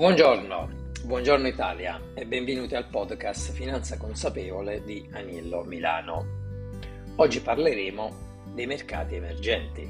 Buongiorno, buongiorno Italia e benvenuti al podcast Finanza Consapevole di Anillo Milano. Oggi parleremo dei mercati emergenti.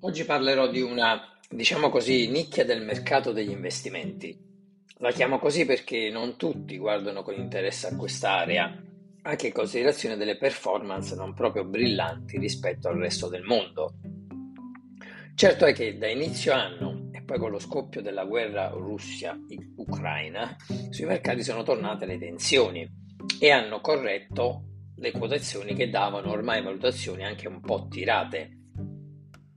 Oggi parlerò di una, diciamo così, nicchia del mercato degli investimenti. La chiamo così perché non tutti guardano con interesse a quest'area anche in considerazione delle performance non proprio brillanti rispetto al resto del mondo. Certo è che da inizio anno e poi con lo scoppio della guerra Russia-Ucraina sui mercati sono tornate le tensioni e hanno corretto le quotazioni che davano ormai valutazioni anche un po' tirate,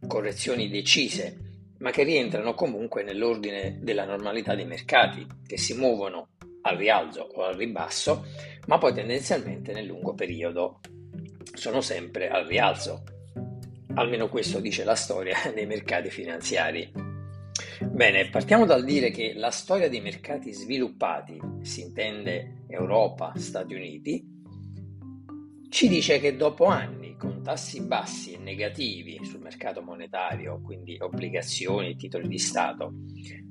correzioni decise, ma che rientrano comunque nell'ordine della normalità dei mercati, che si muovono al rialzo o al ribasso, ma poi tendenzialmente nel lungo periodo sono sempre al rialzo. Almeno questo dice la storia dei mercati finanziari. Bene, partiamo dal dire che la storia dei mercati sviluppati, si intende Europa, Stati Uniti, ci dice che dopo anni con tassi bassi e negativi sul mercato monetario, quindi obbligazioni e titoli di Stato,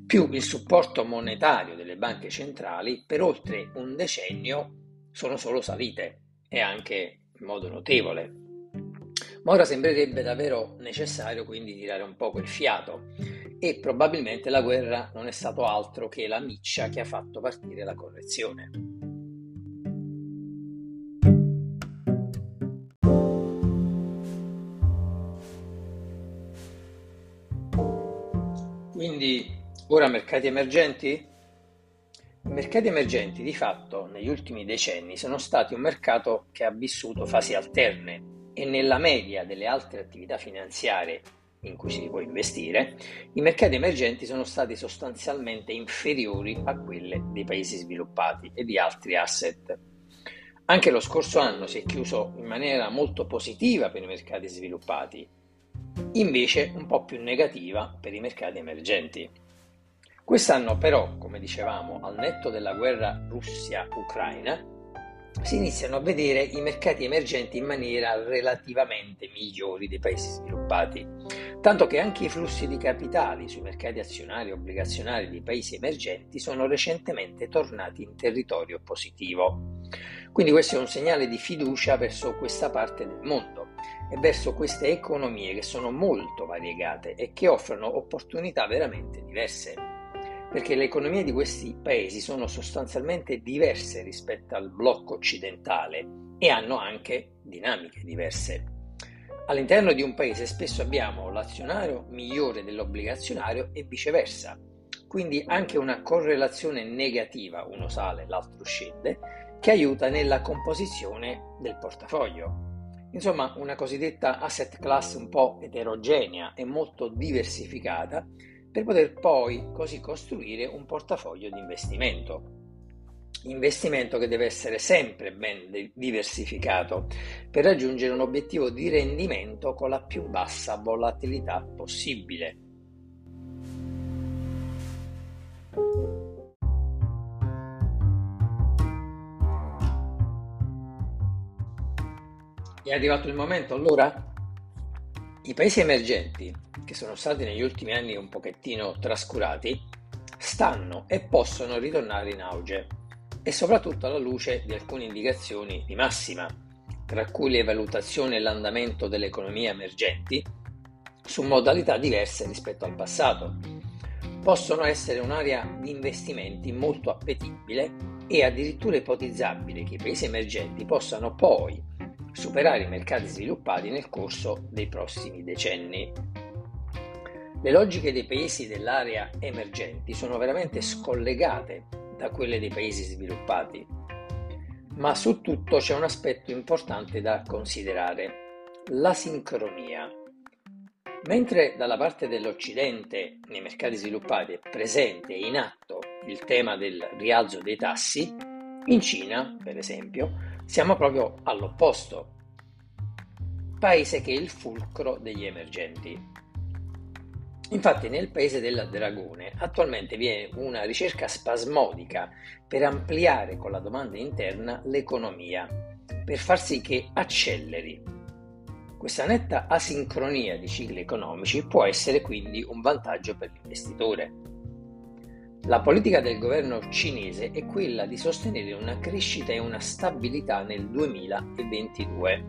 più il supporto monetario delle banche centrali, per oltre un decennio sono solo salite e anche in modo notevole. Ma ora sembrerebbe davvero necessario quindi tirare un poco il fiato e probabilmente la guerra non è stato altro che la miccia che ha fatto partire la correzione. Ora mercati emergenti? I mercati emergenti di fatto negli ultimi decenni sono stati un mercato che ha vissuto fasi alterne e nella media delle altre attività finanziarie in cui si può investire, i mercati emergenti sono stati sostanzialmente inferiori a quelle dei paesi sviluppati e di altri asset. Anche lo scorso anno si è chiuso in maniera molto positiva per i mercati sviluppati, invece un po' più negativa per i mercati emergenti. Quest'anno però, come dicevamo, al netto della guerra Russia-Ucraina, si iniziano a vedere i mercati emergenti in maniera relativamente migliori dei paesi sviluppati, tanto che anche i flussi di capitali sui mercati azionari e obbligazionari dei paesi emergenti sono recentemente tornati in territorio positivo. Quindi questo è un segnale di fiducia verso questa parte del mondo e verso queste economie che sono molto variegate e che offrono opportunità veramente diverse perché le economie di questi paesi sono sostanzialmente diverse rispetto al blocco occidentale e hanno anche dinamiche diverse. All'interno di un paese spesso abbiamo l'azionario migliore dell'obbligazionario e viceversa, quindi anche una correlazione negativa, uno sale, l'altro scende, che aiuta nella composizione del portafoglio. Insomma, una cosiddetta asset class un po' eterogenea e molto diversificata per poter poi così costruire un portafoglio di investimento. Investimento che deve essere sempre ben diversificato per raggiungere un obiettivo di rendimento con la più bassa volatilità possibile. È arrivato il momento allora? I paesi emergenti, che sono stati negli ultimi anni un pochettino trascurati, stanno e possono ritornare in auge e soprattutto alla luce di alcune indicazioni di massima, tra cui le valutazioni e l'andamento delle economie emergenti su modalità diverse rispetto al passato. Possono essere un'area di investimenti molto appetibile e addirittura ipotizzabile che i paesi emergenti possano poi superare i mercati sviluppati nel corso dei prossimi decenni. Le logiche dei paesi dell'area emergenti sono veramente scollegate da quelle dei paesi sviluppati, ma su tutto c'è un aspetto importante da considerare, la sincronia. Mentre dalla parte dell'Occidente, nei mercati sviluppati, è presente e in atto il tema del rialzo dei tassi, in Cina, per esempio, siamo proprio all'opposto, paese che è il fulcro degli emergenti. Infatti nel paese del dragone attualmente viene una ricerca spasmodica per ampliare con la domanda interna l'economia per far sì che acceleri. Questa netta asincronia di cicli economici può essere quindi un vantaggio per l'investitore. La politica del governo cinese è quella di sostenere una crescita e una stabilità nel 2022.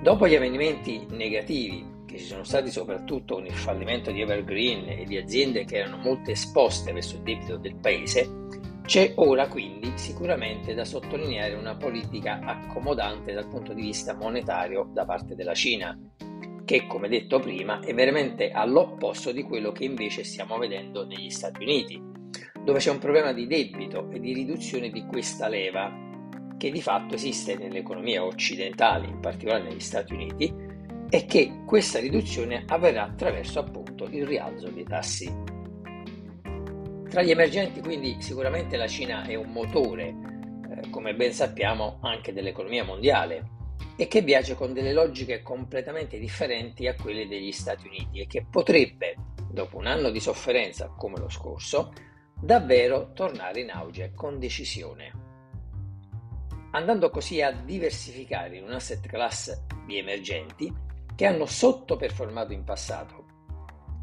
Dopo gli avvenimenti negativi che ci sono stati soprattutto con il fallimento di Evergreen e di aziende che erano molto esposte verso il debito del paese, c'è ora quindi sicuramente da sottolineare una politica accomodante dal punto di vista monetario da parte della Cina, che come detto prima è veramente all'opposto di quello che invece stiamo vedendo negli Stati Uniti, dove c'è un problema di debito e di riduzione di questa leva che di fatto esiste nell'economia occidentale, in particolare negli Stati Uniti, e che questa riduzione avverrà attraverso appunto il rialzo dei tassi. Tra gli emergenti quindi sicuramente la Cina è un motore, eh, come ben sappiamo, anche dell'economia mondiale e che viaggia con delle logiche completamente differenti a quelle degli Stati Uniti e che potrebbe, dopo un anno di sofferenza come lo scorso, davvero tornare in auge con decisione. Andando così a diversificare in un asset class di emergenti che hanno sottoperformato in passato.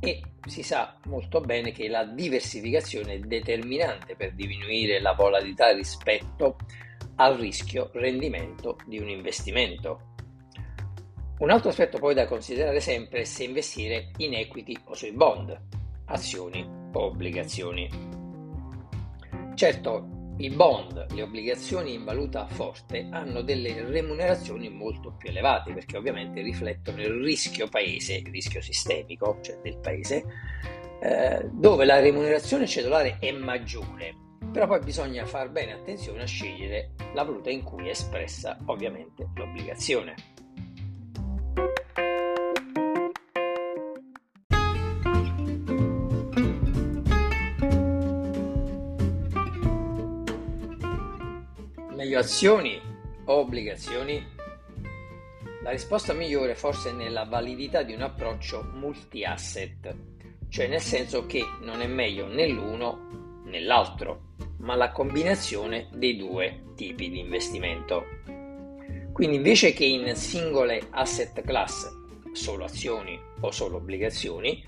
E si sa molto bene che la diversificazione è determinante per diminuire la volatilità rispetto al rischio rendimento di un investimento. Un altro aspetto poi da considerare sempre è se investire in equity o sui bond, azioni o obbligazioni. Certo, i bond, le obbligazioni in valuta forte, hanno delle remunerazioni molto più elevate perché ovviamente riflettono il rischio paese, il rischio sistemico, cioè del paese, eh, dove la remunerazione cedolare è maggiore, però poi bisogna far bene attenzione a scegliere la valuta in cui è espressa ovviamente l'obbligazione. Meglio azioni o obbligazioni? La risposta migliore forse è nella validità di un approccio multi-asset, cioè nel senso che non è meglio né l'uno né l'altro, ma la combinazione dei due tipi di investimento. Quindi invece che in singole asset class, solo azioni o solo obbligazioni,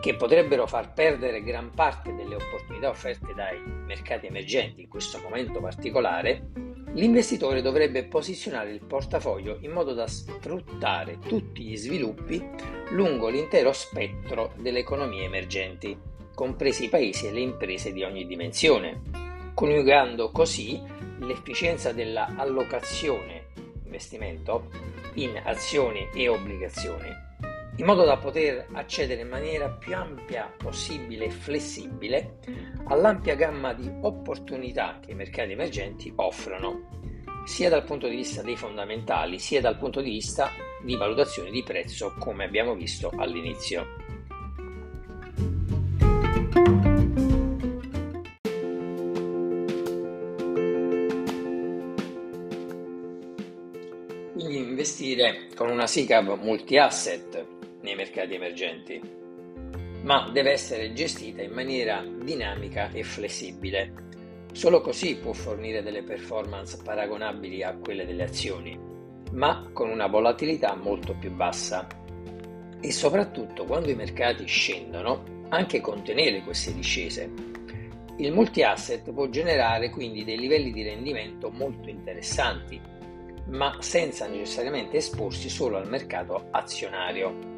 che potrebbero far perdere gran parte delle opportunità offerte dai mercati emergenti in questo momento particolare, l'investitore dovrebbe posizionare il portafoglio in modo da sfruttare tutti gli sviluppi lungo l'intero spettro delle economie emergenti, compresi i paesi e le imprese di ogni dimensione, coniugando così l'efficienza della allocazione investimento in azioni e obbligazioni in modo da poter accedere in maniera più ampia possibile e flessibile all'ampia gamma di opportunità che i mercati emergenti offrono, sia dal punto di vista dei fondamentali, sia dal punto di vista di valutazione di prezzo, come abbiamo visto all'inizio. Investire con una SICAV multi-asset nei mercati emergenti, ma deve essere gestita in maniera dinamica e flessibile. Solo così può fornire delle performance paragonabili a quelle delle azioni, ma con una volatilità molto più bassa. E soprattutto quando i mercati scendono, anche contenere queste discese. Il multi-asset può generare quindi dei livelli di rendimento molto interessanti, ma senza necessariamente esporsi solo al mercato azionario.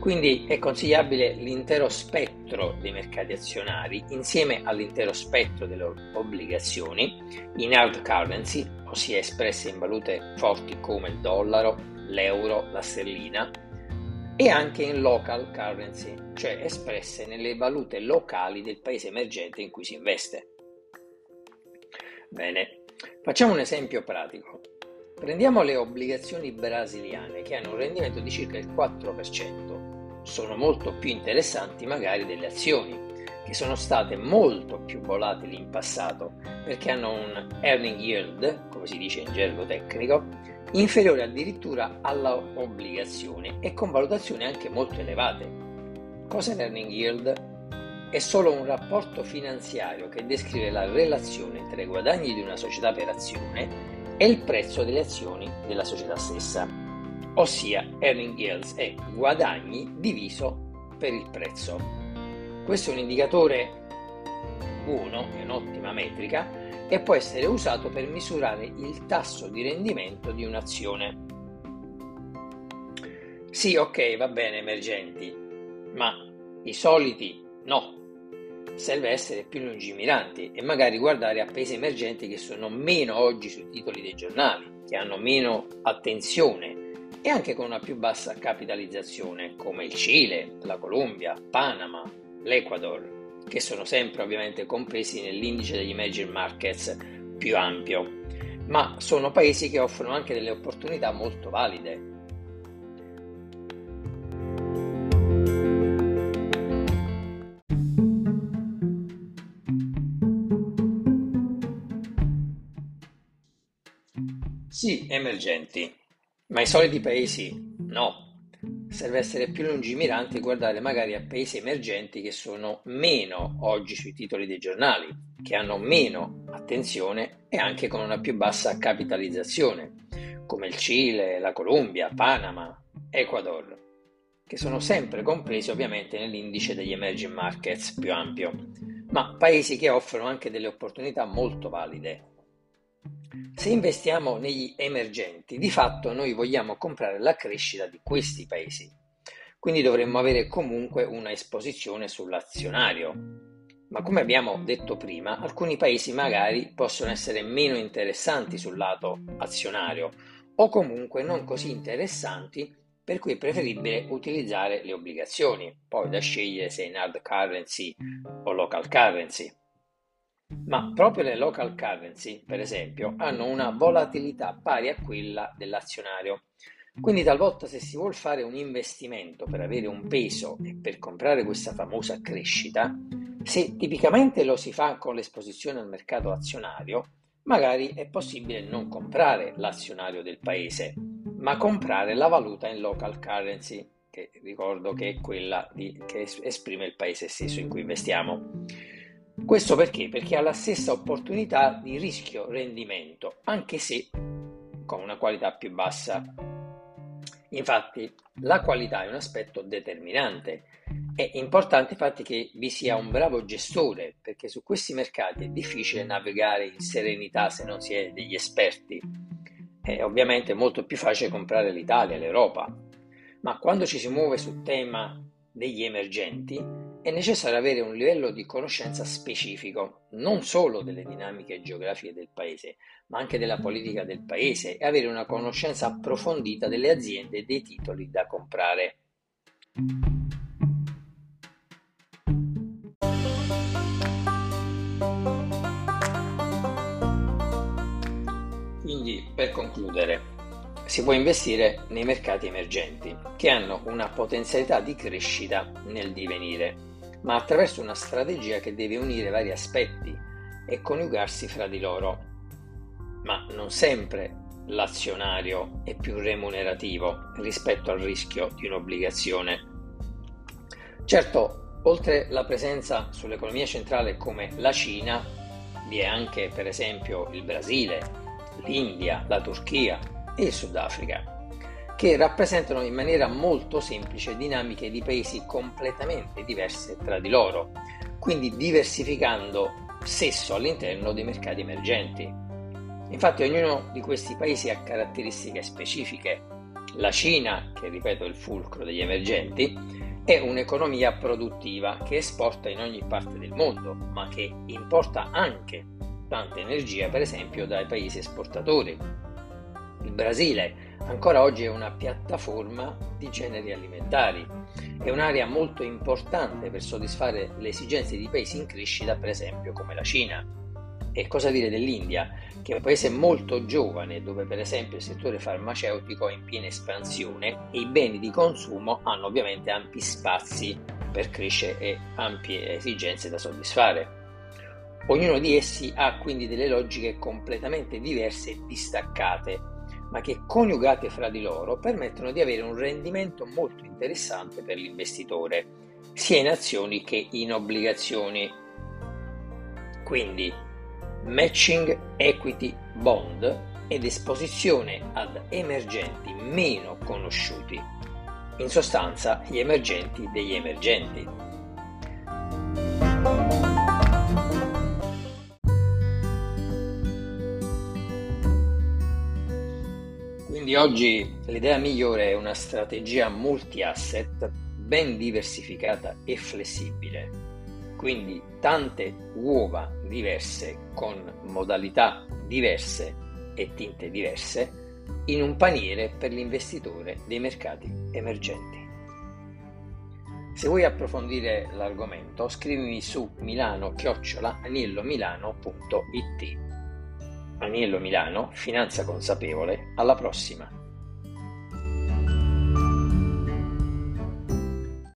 Quindi è consigliabile l'intero spettro dei mercati azionari insieme all'intero spettro delle obbligazioni in hard currency, ossia espresse in valute forti come il dollaro, l'euro, la sterlina, e anche in local currency, cioè espresse nelle valute locali del paese emergente in cui si investe. Bene, facciamo un esempio pratico. Prendiamo le obbligazioni brasiliane che hanno un rendimento di circa il 4%, sono molto più interessanti magari delle azioni, che sono state molto più volatili in passato perché hanno un earning yield, come si dice in gergo tecnico, inferiore addirittura alla obbligazione e con valutazioni anche molto elevate. Cos'è l'earning yield? è solo un rapporto finanziario che descrive la relazione tra i guadagni di una società per azione e il prezzo delle azioni della società stessa, ossia earning yields è guadagni diviso per il prezzo. Questo è un indicatore buono, è un'ottima metrica e può essere usato per misurare il tasso di rendimento di un'azione. Sì, ok, va bene, emergenti, ma i soliti no, serve essere più lungimiranti e magari guardare a paesi emergenti che sono meno oggi sui titoli dei giornali, che hanno meno attenzione e anche con una più bassa capitalizzazione, come il Cile, la Colombia, Panama, l'Ecuador, che sono sempre ovviamente compresi nell'indice degli emerging markets più ampio, ma sono paesi che offrono anche delle opportunità molto valide Sì, emergenti, ma i soliti paesi no. Serve essere più lungimiranti e guardare magari a paesi emergenti che sono meno oggi sui titoli dei giornali, che hanno meno attenzione e anche con una più bassa capitalizzazione, come il Cile, la Colombia, Panama, Ecuador, che sono sempre compresi ovviamente nell'indice degli emerging markets più ampio, ma paesi che offrono anche delle opportunità molto valide se investiamo negli emergenti, di fatto noi vogliamo comprare la crescita di questi paesi, quindi dovremmo avere comunque una esposizione sull'azionario. Ma come abbiamo detto prima, alcuni paesi magari possono essere meno interessanti sul lato azionario o comunque non così interessanti per cui è preferibile utilizzare le obbligazioni, poi da scegliere se in hard currency o local currency. Ma proprio le local currency, per esempio, hanno una volatilità pari a quella dell'azionario. Quindi talvolta se si vuole fare un investimento per avere un peso e per comprare questa famosa crescita, se tipicamente lo si fa con l'esposizione al mercato azionario, magari è possibile non comprare l'azionario del paese, ma comprare la valuta in local currency, che ricordo che è quella di, che esprime il paese stesso in cui investiamo. Questo perché? Perché ha la stessa opportunità di rischio-rendimento, anche se con una qualità più bassa. Infatti, la qualità è un aspetto determinante. È importante infatti che vi sia un bravo gestore, perché su questi mercati è difficile navigare in serenità se non si è degli esperti. È ovviamente molto più facile comprare l'Italia, l'Europa, ma quando ci si muove sul tema degli emergenti, è necessario avere un livello di conoscenza specifico, non solo delle dinamiche geografiche del paese, ma anche della politica del paese e avere una conoscenza approfondita delle aziende e dei titoli da comprare. Quindi, per concludere, si può investire nei mercati emergenti, che hanno una potenzialità di crescita nel divenire ma attraverso una strategia che deve unire vari aspetti e coniugarsi fra di loro. Ma non sempre l'azionario è più remunerativo rispetto al rischio di un'obbligazione. Certo, oltre la presenza sull'economia centrale come la Cina, vi è anche per esempio il Brasile, l'India, la Turchia e il Sudafrica che rappresentano in maniera molto semplice dinamiche di paesi completamente diverse tra di loro, quindi diversificando stesso all'interno dei mercati emergenti. Infatti ognuno di questi paesi ha caratteristiche specifiche. La Cina, che ripeto è il fulcro degli emergenti, è un'economia produttiva che esporta in ogni parte del mondo, ma che importa anche tanta energia, per esempio, dai paesi esportatori. Il Brasile ancora oggi è una piattaforma di generi alimentari. È un'area molto importante per soddisfare le esigenze di paesi in crescita, per esempio come la Cina. E cosa dire dell'India, che è un paese molto giovane dove per esempio il settore farmaceutico è in piena espansione e i beni di consumo hanno ovviamente ampi spazi per crescere e ampie esigenze da soddisfare. Ognuno di essi ha quindi delle logiche completamente diverse e distaccate ma che coniugate fra di loro permettono di avere un rendimento molto interessante per l'investitore sia in azioni che in obbligazioni. Quindi matching equity bond ed esposizione ad emergenti meno conosciuti. In sostanza, gli emergenti degli emergenti. Quindi oggi l'idea migliore è una strategia multi-asset ben diversificata e flessibile. Quindi tante uova diverse con modalità diverse e tinte diverse in un paniere per l'investitore dei mercati emergenti. Se vuoi approfondire l'argomento, scrivimi su milano-agnellomilano.it. Agnello Milano, finanza consapevole, alla prossima!